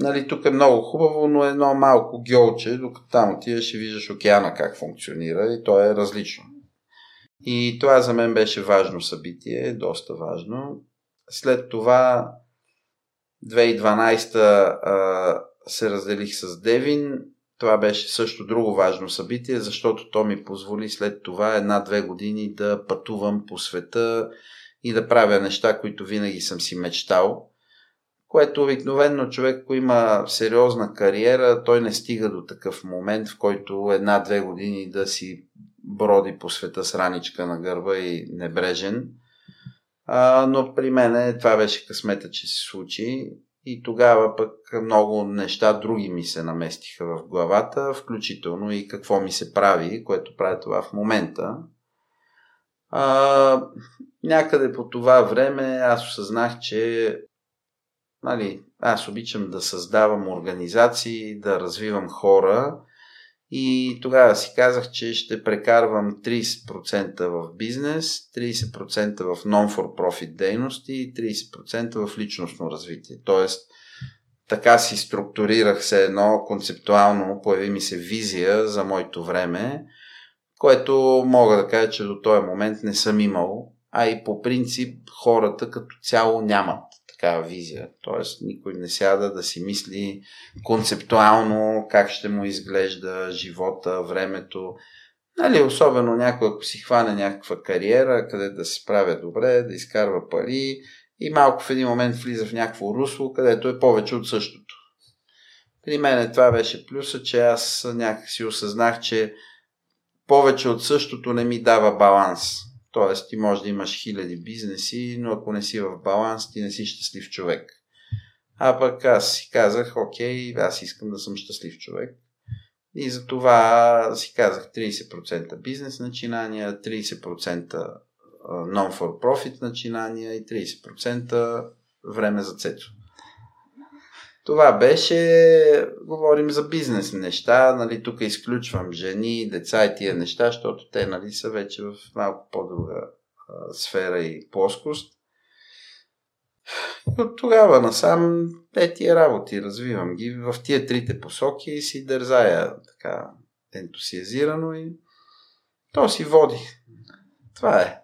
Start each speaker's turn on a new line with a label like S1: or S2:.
S1: нали, тук е много хубаво, но едно малко гьолче, докато там отидеш и виждаш океана как функционира и то е различно. И това за мен беше важно събитие, доста важно. След това 2012 а, се разделих с Девин. Това беше също друго важно събитие, защото то ми позволи след това една-две години да пътувам по света и да правя неща, които винаги съм си мечтал. Което обикновено човек, ако има сериозна кариера, той не стига до такъв момент, в който една-две години да си броди по света с раничка на гърба и небрежен. А, но при мен това беше късмета, че се случи и тогава пък много неща други ми се наместиха в главата, включително и какво ми се прави, което прави това в момента. А, някъде по това време аз осъзнах, че нали, аз обичам да създавам организации, да развивам хора и тогава си казах, че ще прекарвам 30% в бизнес, 30% в non-for-profit дейности и 30% в личностно развитие. Тоест, така си структурирах се едно концептуално, появи ми се визия за моето време, което мога да кажа, че до този момент не съм имал, а и по принцип хората като цяло нямат такава визия. Тоест, никой не сяда да си мисли концептуално как ще му изглежда живота, времето. Нали, особено някой, ако си хване някаква кариера, къде да се справя добре, да изкарва пари и малко в един момент влиза в някакво русло, където е повече от същото. При мен това беше плюса, че аз някакси осъзнах, че повече от същото не ми дава баланс. Тоест, ти можеш да имаш хиляди бизнеси, но ако не си в баланс, ти не си щастлив човек. А пък аз си казах, окей, аз искам да съм щастлив човек. И за това си казах 30% бизнес начинания, 30% non-for-profit начинания и 30% време за цето. Това беше, говорим за бизнес неща, нали, тук изключвам жени, деца и тия неща, защото те нали, са вече в малко по-друга а, сфера и плоскост. От тогава насам е тия работи, развивам ги в тия трите посоки и си дързая така ентусиазирано и то си води. Това е.